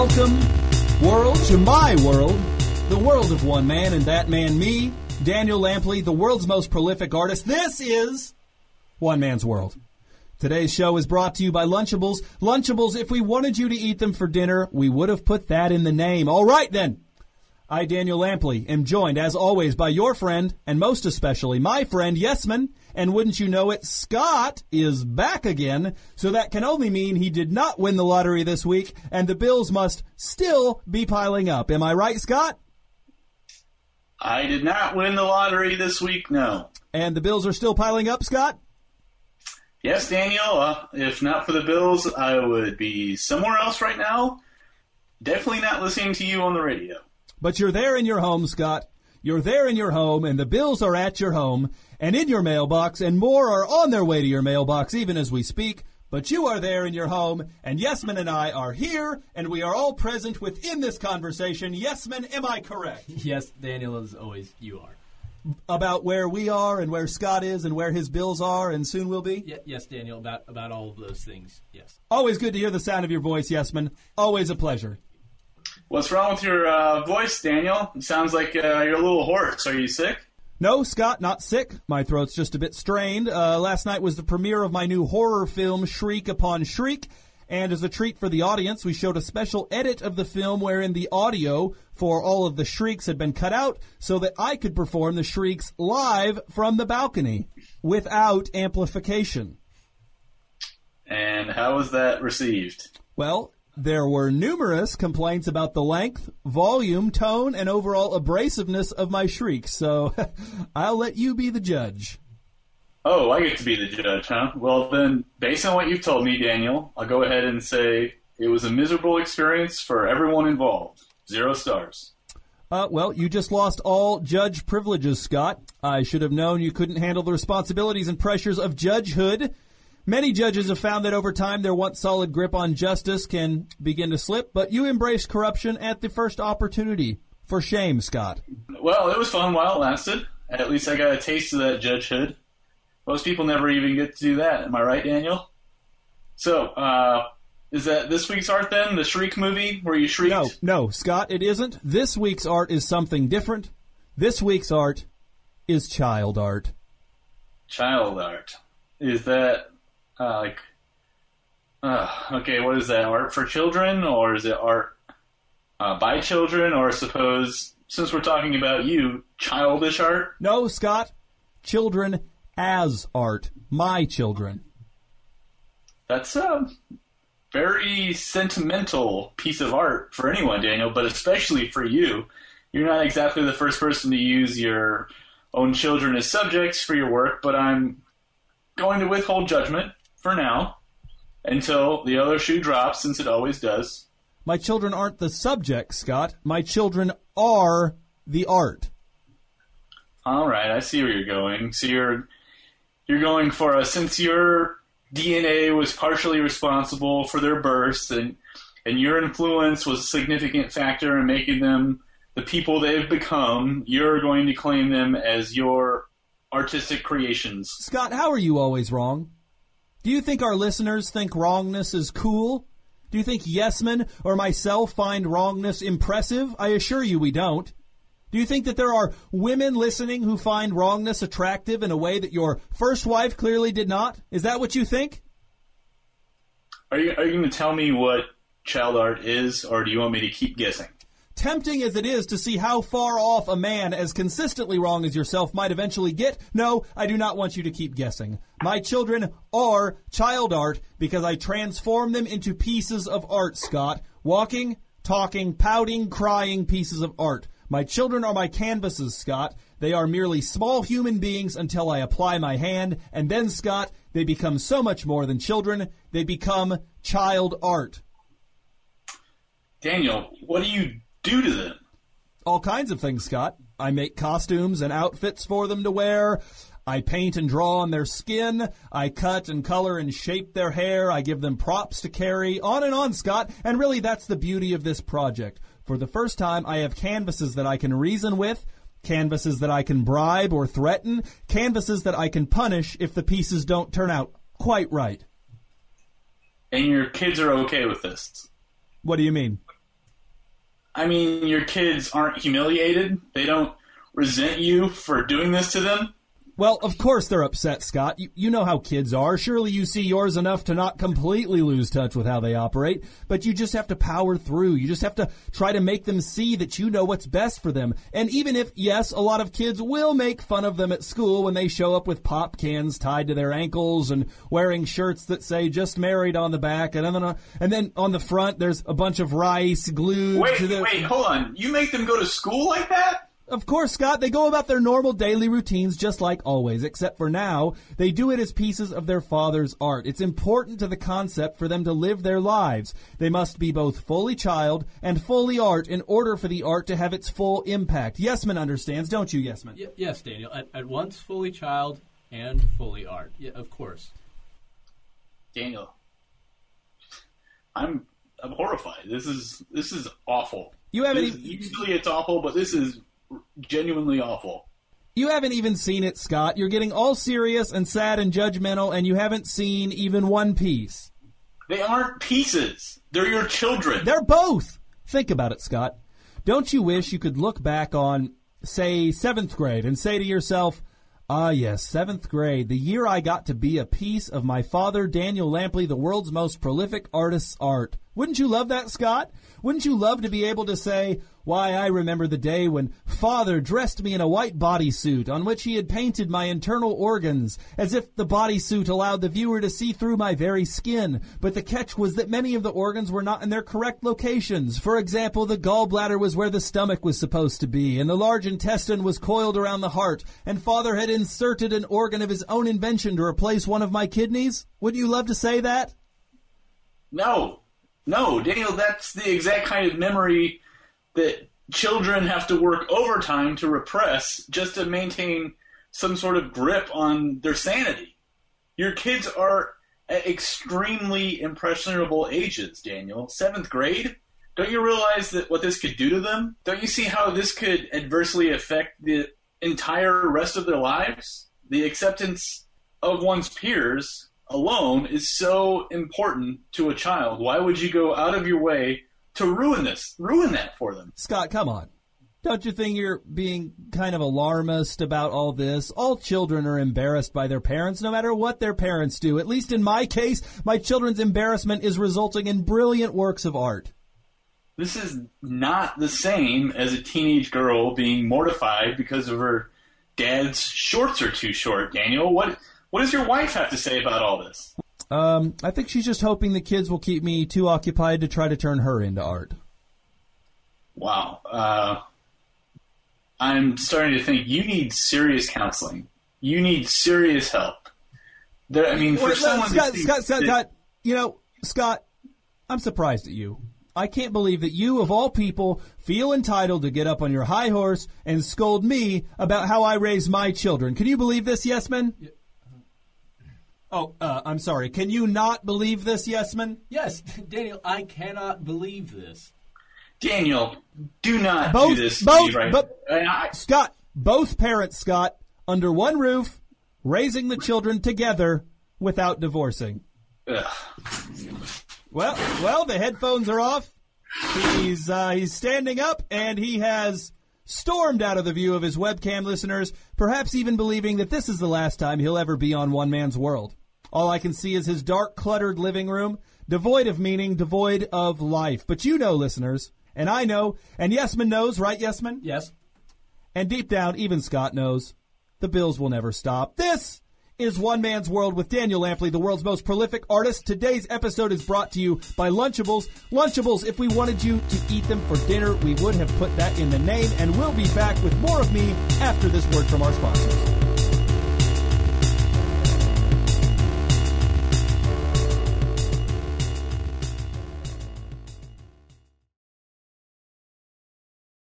Welcome, world, to my world, the world of one man, and that man, me, Daniel Lampley, the world's most prolific artist. This is One Man's World. Today's show is brought to you by Lunchables. Lunchables, if we wanted you to eat them for dinner, we would have put that in the name. All right, then. I, Daniel Lampley, am joined, as always, by your friend, and most especially my friend, Yesman. And wouldn't you know it, Scott is back again. So that can only mean he did not win the lottery this week, and the bills must still be piling up. Am I right, Scott? I did not win the lottery this week, no. And the bills are still piling up, Scott? Yes, Daniel. Uh, if not for the bills, I would be somewhere else right now. Definitely not listening to you on the radio. But you're there in your home, Scott. You're there in your home, and the bills are at your home and in your mailbox, and more are on their way to your mailbox even as we speak. But you are there in your home, and Yesman and I are here, and we are all present within this conversation. Yesman, am I correct? Yes, Daniel, as always, you are. About where we are and where Scott is and where his bills are and soon will be? Ye- yes, Daniel, about, about all of those things, yes. Always good to hear the sound of your voice, Yesman. Always a pleasure. What's wrong with your uh, voice, Daniel? It sounds like uh, you're a little hoarse. Are you sick? No, Scott, not sick. My throat's just a bit strained. Uh, last night was the premiere of my new horror film, Shriek Upon Shriek. And as a treat for the audience, we showed a special edit of the film wherein the audio for all of the shrieks had been cut out so that I could perform the shrieks live from the balcony without amplification. And how was that received? Well, there were numerous complaints about the length, volume, tone, and overall abrasiveness of my shrieks, so I'll let you be the judge. Oh, I get to be the judge, huh? Well, then, based on what you've told me, Daniel, I'll go ahead and say it was a miserable experience for everyone involved. Zero stars. Uh, well, you just lost all judge privileges, Scott. I should have known you couldn't handle the responsibilities and pressures of judgehood. Many judges have found that over time their once solid grip on justice can begin to slip, but you embrace corruption at the first opportunity. For shame, Scott. Well, it was fun while it lasted. At least I got a taste of that judgehood. Most people never even get to do that. Am I right, Daniel? So, uh, is that this week's art then? The Shriek movie where you shrieked? No, no, Scott, it isn't. This week's art is something different. This week's art is child art. Child art. Is that uh, like? Uh, okay, what is that? Art for children, or is it art uh, by children, or suppose since we're talking about you, childish art? No, Scott. Children as art. My children. That's a very sentimental piece of art for anyone, Daniel, but especially for you. You're not exactly the first person to use your own children as subjects for your work, but I'm going to withhold judgment for now until the other shoe drops, since it always does. My children aren't the subject, Scott. My children are the art. All right, I see where you're going. So you're you're going for a since your DNA was partially responsible for their births and and your influence was a significant factor in making them the people they've become, you're going to claim them as your artistic creations. Scott, how are you always wrong? Do you think our listeners think wrongness is cool? Do you think Yesman or myself find wrongness impressive? I assure you we don't. Do you think that there are women listening who find wrongness attractive in a way that your first wife clearly did not? Is that what you think? Are you are you going to tell me what child art is, or do you want me to keep guessing? Tempting as it is to see how far off a man as consistently wrong as yourself might eventually get, no, I do not want you to keep guessing. My children are child art because I transform them into pieces of art, Scott. Walking, talking, pouting, crying pieces of art. My children are my canvases, Scott. They are merely small human beings until I apply my hand, and then, Scott, they become so much more than children. They become child art. Daniel, what do you do to them? All kinds of things, Scott. I make costumes and outfits for them to wear. I paint and draw on their skin. I cut and color and shape their hair. I give them props to carry. On and on, Scott. And really, that's the beauty of this project. For the first time, I have canvases that I can reason with, canvases that I can bribe or threaten, canvases that I can punish if the pieces don't turn out quite right. And your kids are okay with this? What do you mean? I mean, your kids aren't humiliated. They don't resent you for doing this to them. Well, of course they're upset, Scott. You, you know how kids are. Surely you see yours enough to not completely lose touch with how they operate, but you just have to power through. You just have to try to make them see that you know what's best for them. And even if, yes, a lot of kids will make fun of them at school when they show up with pop cans tied to their ankles and wearing shirts that say just married on the back, and then, and then on the front there's a bunch of rice glued Wait, to the. wait, hold on. You make them go to school like that? Of course, Scott, they go about their normal daily routines just like always, except for now, they do it as pieces of their father's art. It's important to the concept for them to live their lives. They must be both fully child and fully art in order for the art to have its full impact. Yesman understands, don't you, Yesman? Y- yes, Daniel. At, at once fully child and fully art. Yeah, of course. Daniel, I'm I'm horrified. This is this is awful. You haven't This- even, usually it's awful, but this is genuinely awful. you haven't even seen it, Scott. You're getting all serious and sad and judgmental, and you haven't seen even one piece. They aren't pieces. They're your children. They're both. Think about it, Scott. Don't you wish you could look back on, say, seventh grade and say to yourself, Ah, yes, seventh grade, the year I got to be a piece of my father, Daniel Lampley, the world's most prolific artist's art. Wouldn't you love that, Scott? Wouldn't you love to be able to say, why, I remember the day when father dressed me in a white bodysuit on which he had painted my internal organs, as if the bodysuit allowed the viewer to see through my very skin. But the catch was that many of the organs were not in their correct locations. For example, the gallbladder was where the stomach was supposed to be, and the large intestine was coiled around the heart, and father had inserted an organ of his own invention to replace one of my kidneys? Wouldn't you love to say that? No, no, Daniel. That's the exact kind of memory that children have to work overtime to repress just to maintain some sort of grip on their sanity. Your kids are at extremely impressionable ages, Daniel. Seventh grade. Don't you realize that what this could do to them? Don't you see how this could adversely affect the entire rest of their lives? The acceptance of one's peers alone is so important to a child. Why would you go out of your way to ruin this, ruin that for them? Scott, come on. Don't you think you're being kind of alarmist about all this? All children are embarrassed by their parents, no matter what their parents do. At least in my case, my children's embarrassment is resulting in brilliant works of art. This is not the same as a teenage girl being mortified because of her dad's shorts are too short, Daniel. What what does your wife have to say about all this? Um, I think she's just hoping the kids will keep me too occupied to try to turn her into art. Wow. Uh, I'm starting to think you need serious counseling. You need serious help. There, I mean, for Wait, someone Scott, to Scott, Scott, Scott, you know, Scott, I'm surprised at you. I can't believe that you, of all people, feel entitled to get up on your high horse and scold me about how I raise my children. Can you believe this, Yesman? Oh, uh, I'm sorry. Can you not believe this, Yesman? Yes, Daniel, I cannot believe this. Daniel, do not Both- do this to both- me right but- I- Scott, both parents, Scott, under one roof, raising the children together without divorcing. ugh. Well, well, the headphones are off. He's uh, he's standing up and he has stormed out of the view of his webcam listeners, perhaps even believing that this is the last time he'll ever be on One Man's World. All I can see is his dark, cluttered living room, devoid of meaning, devoid of life. But you know, listeners, and I know, and Yesman knows, right, Yesman? Yes. And deep down, even Scott knows, the Bills will never stop. This is One Man's World with Daniel Lampley, the world's most prolific artist. Today's episode is brought to you by Lunchables. Lunchables, if we wanted you to eat them for dinner, we would have put that in the name, and we'll be back with more of me after this word from our sponsors.